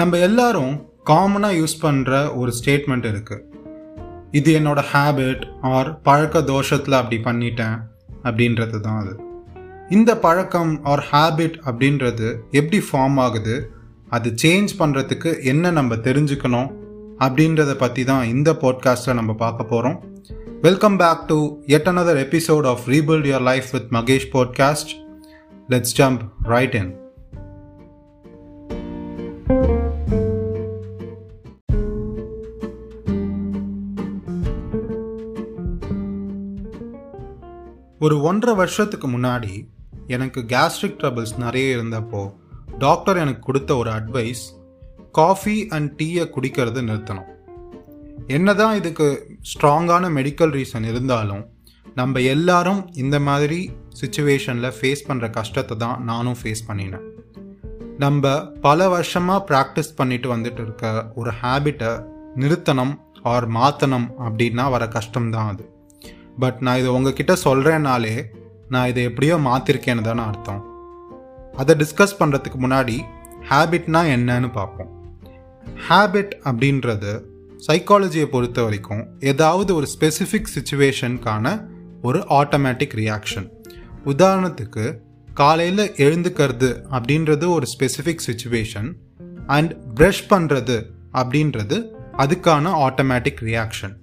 நம்ம எல்லாரும் காமனாக யூஸ் பண்ணுற ஒரு ஸ்டேட்மெண்ட் இருக்குது இது என்னோட ஹேபிட் ஆர் பழக்க தோஷத்தில் அப்படி பண்ணிட்டேன் அப்படின்றது தான் அது. இந்த பழக்கம் ஆர் ஹேபிட் அப்படின்றது எப்படி ஃபார்ம் ஆகுது? அது சேஞ்ச் பண்ணுறதுக்கு என்ன நம்ம தெரிஞ்சுக்கணும்? அப்படின்றத பற்றி தான் இந்த பாட்காஸ்ட்டில் நம்ம பார்க்க போகிறோம் welcome back to at another episode of rebuild your life with Mahesh podcast let's jump right in ஒரு ஒன்றரை வருஷத்துக்கு முன்னாடி எனக்கு கேஸ்ட்ரிக் ட்ரபிள்ஸ் நிறைய இருந்தப்போ டாக்டர் எனக்கு கொடுத்த ஒரு அட்வைஸ் காஃபி அண்ட் டீயை குடிக்கிறது நிறுத்தணும். என்னதான் இதுக்கு ஸ்ட்ராங்கான மெடிக்கல் ரீசன் இருந்தாலும் நம்ம எல்லாரும் இந்த மாதிரி சுச்சுவேஷனில் ஃபேஸ் பண்ணுற கஷ்டத்தை தான் நானும் ஃபேஸ் பண்ணினேன். நம்ம பல வருஷமாக ப்ராக்டிஸ் பண்ணிட்டு வந்துட்டு இருக்க ஒரு ஹேபிட்டை நிறுத்தணும் ஆர் மாற்றணும் அப்படின்னா வர கஷ்டம்தான் அது. பட் நான் இதை உங்ககிட்ட சொல்கிறேன்னாலே நான் இதை எப்படியோ மாற்றிருக்கேன்னு தானே அர்த்தம். அதை டிஸ்கஸ் பண்ணுறதுக்கு முன்னாடி ஹேபிட்னா என்னன்னு பார்ப்போம். ஹேபிட் அப்படின்றது சைக்காலஜியை பொறுத்த வரைக்கும் ஏதாவது ஒரு ஸ்பெசிஃபிக் சுச்சுவேஷனுக்கான ஒரு ஆட்டோமேட்டிக் ரியாக்ஷன் உதாரணத்துக்கு காலையில் எழுந்துக்கிறது அப்படின்றது ஒரு ஸ்பெசிஃபிக் சுச்சுவேஷன் அண்ட் ப்ரஷ் பண்ணுறது அப்படின்றது அதுக்கான ஆட்டோமேட்டிக் ரியாக்ஷன்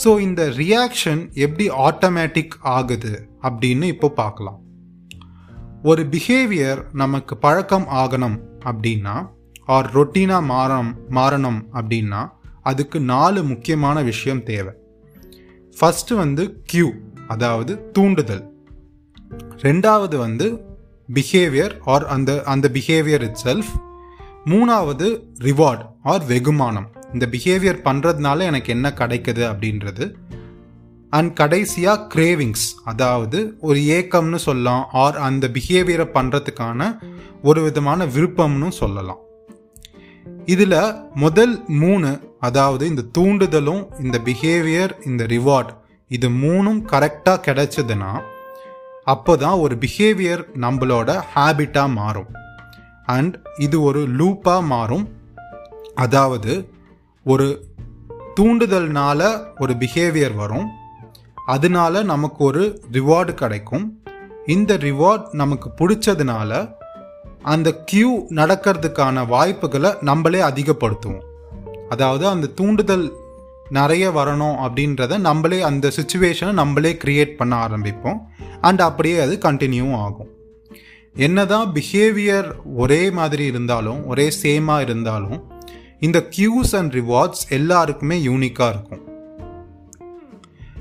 ஸோ இந்த ரியாக்ஷன் எப்படி ஆட்டோமேட்டிக் ஆகுது அப்படின்னு இப்போ பார்க்கலாம். ஒரு பிஹேவியர் நமக்கு பழக்கம் ஆகணும் அப்படின்னா ஆர் ரொட்டீனாக மாறம் மாறணும் அப்படின்னா அதுக்கு நாலு முக்கியமான விஷயம் தேவை. ஃபஸ்ட்டு வந்து கியூ அதாவது தூண்டுதல். ரெண்டாவது வந்து பிஹேவியர் ஆர் அந்த அந்த பிஹேவியர் இட் செல்ஃப் மூணாவது ரிவார்ட் ஆர் வெகுமானம். இந்த பிஹேவியர் பண்ணுறதுனால எனக்கு என்ன கிடைக்குது அப்படின்றது. அண்ட் கடைசியாக கிரேவிங்ஸ் அதாவது ஒரு ஏக்கம்னு சொல்லலாம் ஆர் அந்த பிஹேவியரை பண்ணுறதுக்கான ஒரு விதமான விருப்பம்னு சொல்லலாம். இதில் முதல் மூணு அதாவது இந்த தூண்டுதலும் இந்த பிஹேவியர் இந்த ரிவார்ட் இது மூணும் கரெக்டாக கிடைச்சதுன்னா அப்போ தான் ஒரு பிஹேவியர் நம்மளோட ஹேபிட்டாக மாறும். அண்ட் இது ஒரு லூப்பாக மாறும். அதாவது ஒரு தூண்டுதல்னால ஒரு பிஹேவியர் வரும். அதனால நமக்கு ஒரு ரிவார்டு கிடைக்கும். இந்த ரிவார்ட் நமக்கு பிடிச்சதுனால அந்த கியூ நடக்கிறதுக்கான வாய்ப்புகளை நம்மளே அதிகப்படுத்துவோம். அதாவது அந்த தூண்டுதல் நிறைய வரணும் அப்படின்றத நம்மளே அந்த சுச்சுவேஷனை நம்மளே கிரியேட் பண்ண ஆரம்பிப்போம். அண்ட் அப்படியே அது கண்டினியூ ஆகும். என்னதான் பிஹேவியர் ஒரே மாதிரி இருந்தாலும் ஒரே சேமாக இருந்தாலும் இந்த கியூஸ் அண்ட் ரிவார்ட்ஸ் எல்லாருக்குமே யூனிக்காக இருக்கும்.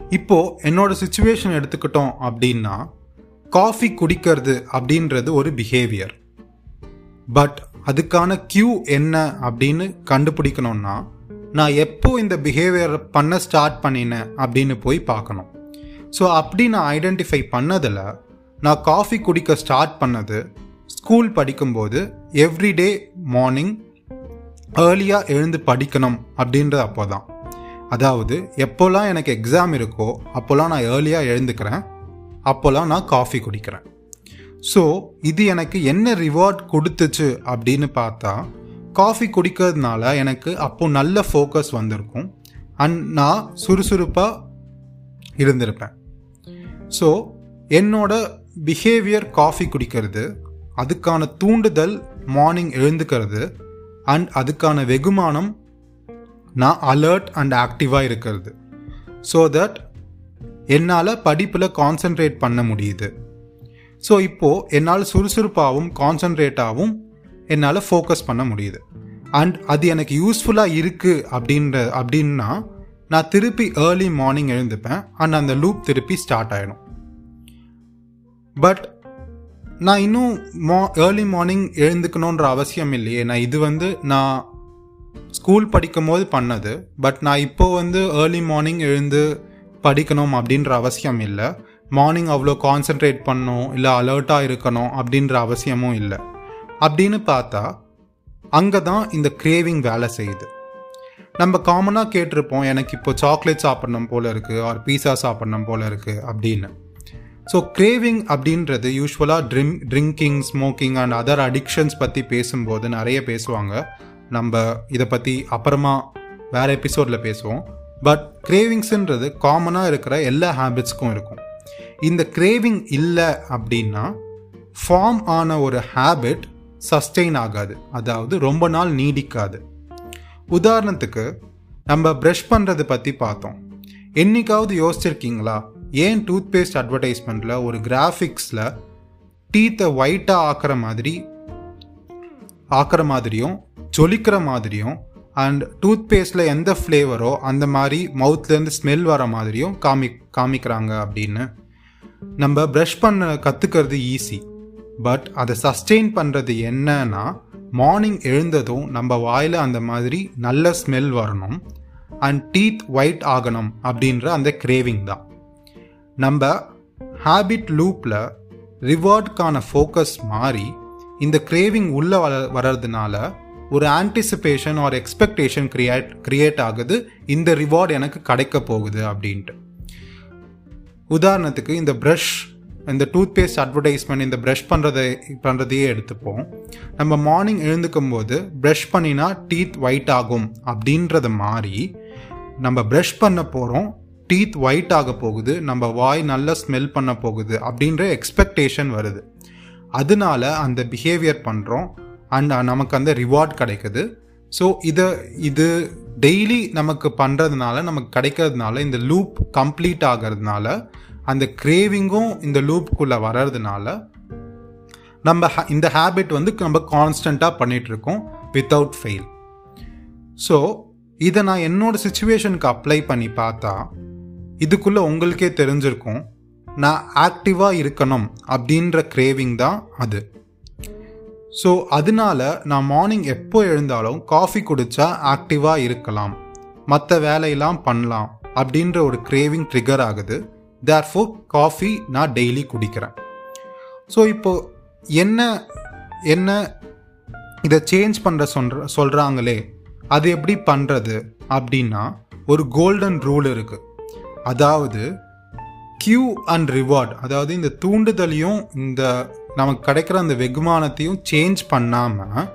இப்போது என்னோட சுச்சுவேஷன் எடுத்துக்கிட்டோம் அப்படின்னா காஃபி குடிக்கிறது அப்படின்றது ஒரு பிஹேவியர் பட் அதுக்கான கியூ என்ன அப்படின்னு கண்டுபிடிக்கணும்னா நான் எப்போ இந்த பிஹேவியர் பண்ண ஸ்டார்ட் பண்ணினேன் அப்படின்னு போய் பார்க்கணும். ஸோ அப்படி நான் ஐடென்டிஃபை பண்ணதில் நான் காஃபி குடிக்க ஸ்டார்ட் பண்ணது ஸ்கூல் படிக்கும்போது எவ்ரிடே மார்னிங் ஏர்லியாக எழுந்து படிக்கணும் அப்படின்றது அப்போ தான் அதாவது எப்போல்லாம் எனக்கு எக்ஸாம் இருக்கோ அப்போல்லாம் நான் ஏர்லியாக எழுந்துக்கிறேன். அப்போல்லாம் நான் காஃபி குடிக்கிறேன். ஸோ இது எனக்கு என்ன ரிவார்ட் கொடுத்துச்சு அப்படின்னு பார்த்தா காஃபி குடிக்கிறதுனால எனக்கு அப்போது நல்ல ஃபோக்கஸ் வந்திருக்கும். அண்ட் நான் சுறுசுறுப்பாக இருந்திருப்பேன். ஸோ என்னோட பிஹேவியர் காஃபி குடிக்கிறது அதுக்கான தூண்டுதல் மார்னிங் எழுந்துக்கிறது அண்ட் அதுக்கான வெகுமானம் நான் அலர்ட் அண்ட் ஆக்டிவாக இருக்கிறது. ஸோ தட் என்னால் படிப்பில் கான்சென்ட்ரேட் பண்ண முடியுது. ஸோ இப்போது என்னால் சுறுசுறுப்பாகவும் கான்சென்ட்ரேட்டாகவும் என்னால் ஃபோக்கஸ் பண்ண முடியுது. அண்ட் அது எனக்கு யூஸ்ஃபுல்லாக இருக்குது அப்படின்ற அப்படின்னா நான் திருப்பி ஏர்லி மார்னிங் எழுந்துப்பேன். அண்ட் அந்த லூப் திருப்பி ஸ்டார்ட் ஆகிடும் பட் நான் இன்னும் மா ஏர்லி மார்னிங் எழுந்துக்கணுன்ற அவசியம் இல்லையே. நான் இது வந்து நான் ஸ்கூல் படிக்கும் போது பண்ணது. பட் நான் இப்போ வந்து ஏர்லி மார்னிங் எழுந்து படிக்கணும் அப்படின்ற அவசியம் இல்லை. மார்னிங் அவ்வளோ கான்சென்ட்ரேட் பண்ணணும் இல்லை அலர்ட்டாக இருக்கணும் அப்படின்ற அவசியமும் இல்லை. அப்படின்னு பார்த்தா அங்கே தான் இந்த கிரேவிங் வேலை செய்யுது. நம்ம காமனாக கேட்டிருப்போம் எனக்கு இப்போ சாக்லேட் சாப்பிட்ணும் போல இருக்குது ஆர் பீஸா சாப்பிட்ணும் போல இருக்குது அப்படின்னு. ஸோ கிரேவிங் அப்படின்றது யூஸ்வலாக drink drinking smoking and other addictions பற்றி பேசும்போது நிறைய பேசுவாங்க. நம்ம இதை பற்றி அப்புறமா வேறு எபிசோடில் பேசுவோம். பட் கிரேவிங்ஸுன்றது காமனாக இருக்கிற எல்லா ஹேபிட்ஸ்க்கும் இருக்கும். இந்த கிரேவிங் இல்லை அப்படின்னா ஃபார்ம் ஆன ஒரு ஹேபிட் சஸ்டெயின் ஆகாது. அதாவது ரொம்ப நாள் நீடிக்காது. உதாரணத்துக்கு நம்ம ப்ரஷ் பண்ணுறது பற்றி பார்த்தோம். என்னைக்காவது யோசிச்சிருக்கீங்களா? ஏன் டூத் பேஸ்ட் அட்வர்டைஸ்மெண்ட்டில் ஒரு கிராஃபிக்ஸில் டீத்தை ஒயிட்டாக ஆக்கிற மாதிரி ஆக்கிற மாதிரியும் ஜொலிக்கிற மாதிரியும் அண்ட் டூத் பேஸ்ட்டில் எந்த ஃப்ளேவரோ அந்த மாதிரி மவுத்லேருந்து ஸ்மெல் வர மாதிரியும் காமி காமிக்கிறாங்க அப்படின்னு நம்ம ப்ரஷ் பண்ண கற்றுக்கிறது ஈஸி பட் அதை சஸ்டெயின் பண்ணுறது என்னன்னா மார்னிங் எழுந்ததும் நம்ம வாயில் அந்த மாதிரி நல்ல ஸ்மெல் வரணும் அண்ட் டீத் ஒயிட் ஆகணும் அப்படின்ற அந்த கிரேவிங் தான். நம்ம ஹேபிட் லூப்பில் ரிவார்டுக்கான ஃபோக்கஸ் மாறி இந்த கிரேவிங் உள்ளே வள வர்றதுனால ஒரு anticipation or expectation create create ஆகுது. இந்த ரிவார்டு எனக்கு கிடைக்க போகுது அப்படின்ட்டு. உதாரணத்துக்கு இந்த ப்ரஷ் இந்த டூத் பேஸ்ட் அட்வர்டைஸ்மெண்ட் இந்த ப்ரஷ் பண்ணுறதை பண்ணுறதையே எடுத்துப்போம். நம்ம மார்னிங் எழுந்துக்கும் போது ப்ரஷ் பண்ணினா டீத் ஒயிட் ஆகும் அப்படின்றத மாறி நம்ம ப்ரஷ் பண்ண போகிறோம் டீத் ஒயிட் ஆக போகுது நம்ம வாய் நல்லா ஸ்மெல் பண்ண போகுது அப்படின்ற எக்ஸ்பெக்டேஷன் வருது. அதனால அந்த பிஹேவியர் பண்ணுறோம் அண்ட் நமக்கு அந்த ரிவார்ட் கிடைக்குது. ஸோ இதை இது டெய்லி நமக்கு பண்ணுறதுனால நமக்கு கிடைக்கிறதுனால இந்த லூப் கம்ப்ளீட் ஆகிறதுனால அந்த கிரேவிங்கும் இந்த லூப்புக்குள்ளே வர்றதுனால நம்ம இந்த ஹேபிட் வந்து நம்ம கான்ஸ்டண்ட்டாக பண்ணிகிட்ருக்கோம் வித்தவுட் ஃபெயில் ஸோ இதை நான் என்னோடய சுச்சுவேஷனுக்கு அப்ளை பண்ணி பார்த்தா இதுக்குள்ளே உங்களுக்கே தெரிஞ்சிருக்கும் நான் ஆக்டிவாக இருக்கணும் அப்படின்ற கிரேவிங் தான் அது. ஸோ அதனால நான் மார்னிங் எப்போ எழுந்தாலும் காஃபி குடித்தா ஆக்டிவாக இருக்கலாம். மற்ற வேலையெல்லாம் பண்ணலாம் அப்படின்ற ஒரு கிரேவிங் ட்ரிகர் ஆகுது. தேர்ஃபோர் காஃபி நான் டெய்லி குடிக்கிறேன். ஸோ இப்போ என்ன என்ன இதை சேஞ்ச் பண்ணுற சொல்கிற சொல்கிறாங்களே அது எப்படி பண்ணுறது அப்படின்னா ஒரு கோல்டன் ரூல் இருக்குது அதாவது கியூ அண்ட் ரிவார்ட் அதாவது இந்த தூண்டுதலையும் இந்த நமக்கு கிடைக்கிற அந்த வெகுமானத்தையும் சேஞ்ச் பண்ணாமல்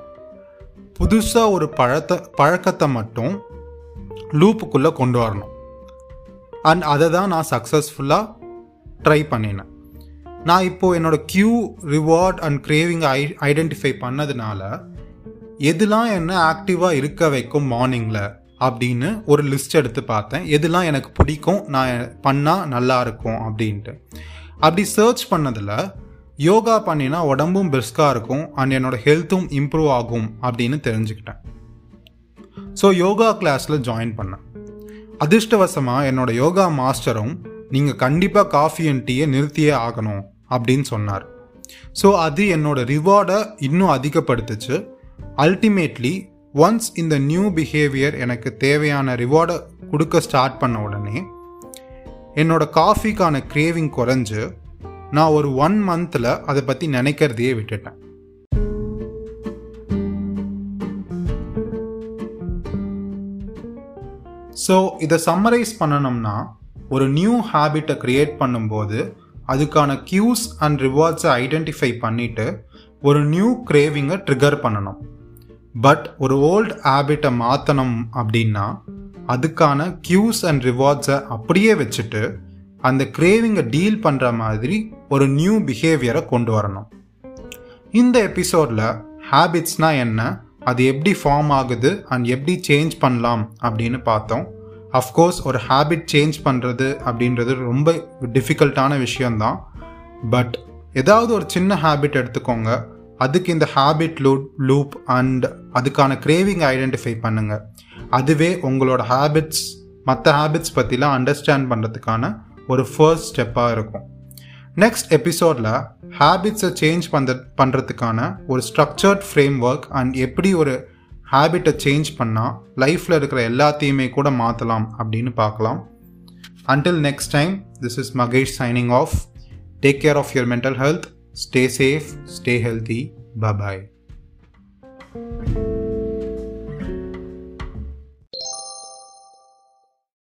புதுசாக ஒரு பழத்தை பழக்கத்தை மட்டும் லூப்புக்குள்ளே கொண்டு வரணும். அண்ட் அதை தான் நான் சக்ஸஸ்ஃபுல்லாக ட்ரை பண்ணினேன். நான் இப்போது என்னோடய cue reward and craving I identify பண்ணதுனால எதுலாம் என்ன ஆக்டிவாக இருக்க வைக்கும் மார்னிங்கில் அப்படின்னு ஒரு லிஸ்ட் எடுத்து பார்த்தேன். எதுலாம் எனக்கு பிடிக்கும் நான் பண்ணால் நல்லா இருக்கும் அப்படின்ட்டு. அப்படி சர்ச் பண்ணதில் யோகா பண்ணினா உடம்பும் பெஸ்ட்டாக இருக்கும் அண்ட் என்னோட ஹெல்த்தும் இம்ப்ரூவ் ஆகும் அப்படின்னு தெரிஞ்சுக்கிட்டேன். ஸோ யோகா கிளாஸில் ஜாயின் பண்ணேன். அதிர்ஷ்டவசமாக என்னோட யோகா மாஸ்டரும் நீங்கள் கண்டிப்பாக காஃபி அண்ட் டீயை நிறுத்தியே ஆகணும் அப்படின்னு சொன்னார். ஸோ அது என்னோட ரிவார்டை இன்னும் அதிகப்படுத்துச்சு. அல்டிமேட்லி ஒன்ஸ் இந்த நியூ பிஹேவியர் எனக்கு தேவையான ரிவார்டை கொடுக்க ஸ்டார்ட் பண்ண உடனே என்னோட காஃபிக்கான கிரேவிங் குறைஞ்சு நான் ஒரு ஒன் மந்தில் அதை பற்றி நினைக்கிறதையே விட்டுட்டேன். ஸோ இதை சம்மரைஸ் பண்ணணும்னா ஒரு நியூ ஹேபிட்டை க்ரியேட் பண்ணும்போது அதுக்கான கியூஸ் அண்ட் ரிவார்ட்ஸை ஐடென்டிஃபை பண்ணிவிட்டு ஒரு நியூ கிரேவிங்கை ட்ரிகர் பண்ணணும். பட் ஒரு ஓல்ட் ஹேபிட்டை மாற்றணும் அப்படின்னா அதுக்கான கியூஸ் அண்ட் ரிவார்ட்ஸை அப்படியே வச்சுட்டு அந்த கிரேவிங்கை டீல் பண்ணுற மாதிரி ஒரு நியூ பிஹேவியரை கொண்டு வரணும். இந்த எபிசோடில் ஹேபிட்ஸ்னால் என்ன அது எப்படி ஃபார்ம் ஆகுது அண்ட் எப்படி சேஞ்ச் பண்ணலாம் அப்படின்னு பார்த்தோம். அஃப்கோர்ஸ் ஒரு ஹேபிட் சேஞ்ச் பண்ணுறது அப்படின்றது ரொம்ப டிஃபிகல்ட்டான விஷயந்தான் பட் ஏதாவது ஒரு சின்ன ஹேபிட் எடுத்துக்கோங்க. அதுக்கு இந்த ஹேபிட் லூப் லூப் அண்ட் அதுக்கான கிரேவிங் ஐடென்டிஃபை பண்ணுங்க. அதுவே உங்களோட ஹேபிட்ஸ் மற்ற ஹேபிட்ஸ் பற்றிலாம் அண்டர்ஸ்டாண்ட் பண்ணுறதுக்கான ஒரு ஃபர்ஸ்ட் ஸ்டெப்பாக இருக்கும். நெக்ஸ்ட் எபிசோடில் ஹேபிட்ஸை சேஞ்ச் பண்ணுற பண்ணுறதுக்கான ஒரு ஸ்ட்ரக்சர்ட் ஃப்ரேம் ஒர்க் அண்ட் எப்படி ஒரு ஹேபிட்டை சேஞ்ச் பண்ணால் லைஃப்பில் இருக்கிற எல்லாத்தையுமே கூட மாற்றலாம் அப்படின்னு பார்க்கலாம் until next time this is Mahesh signing off take care of your mental health Stay safe, stay healthy. Bye bye.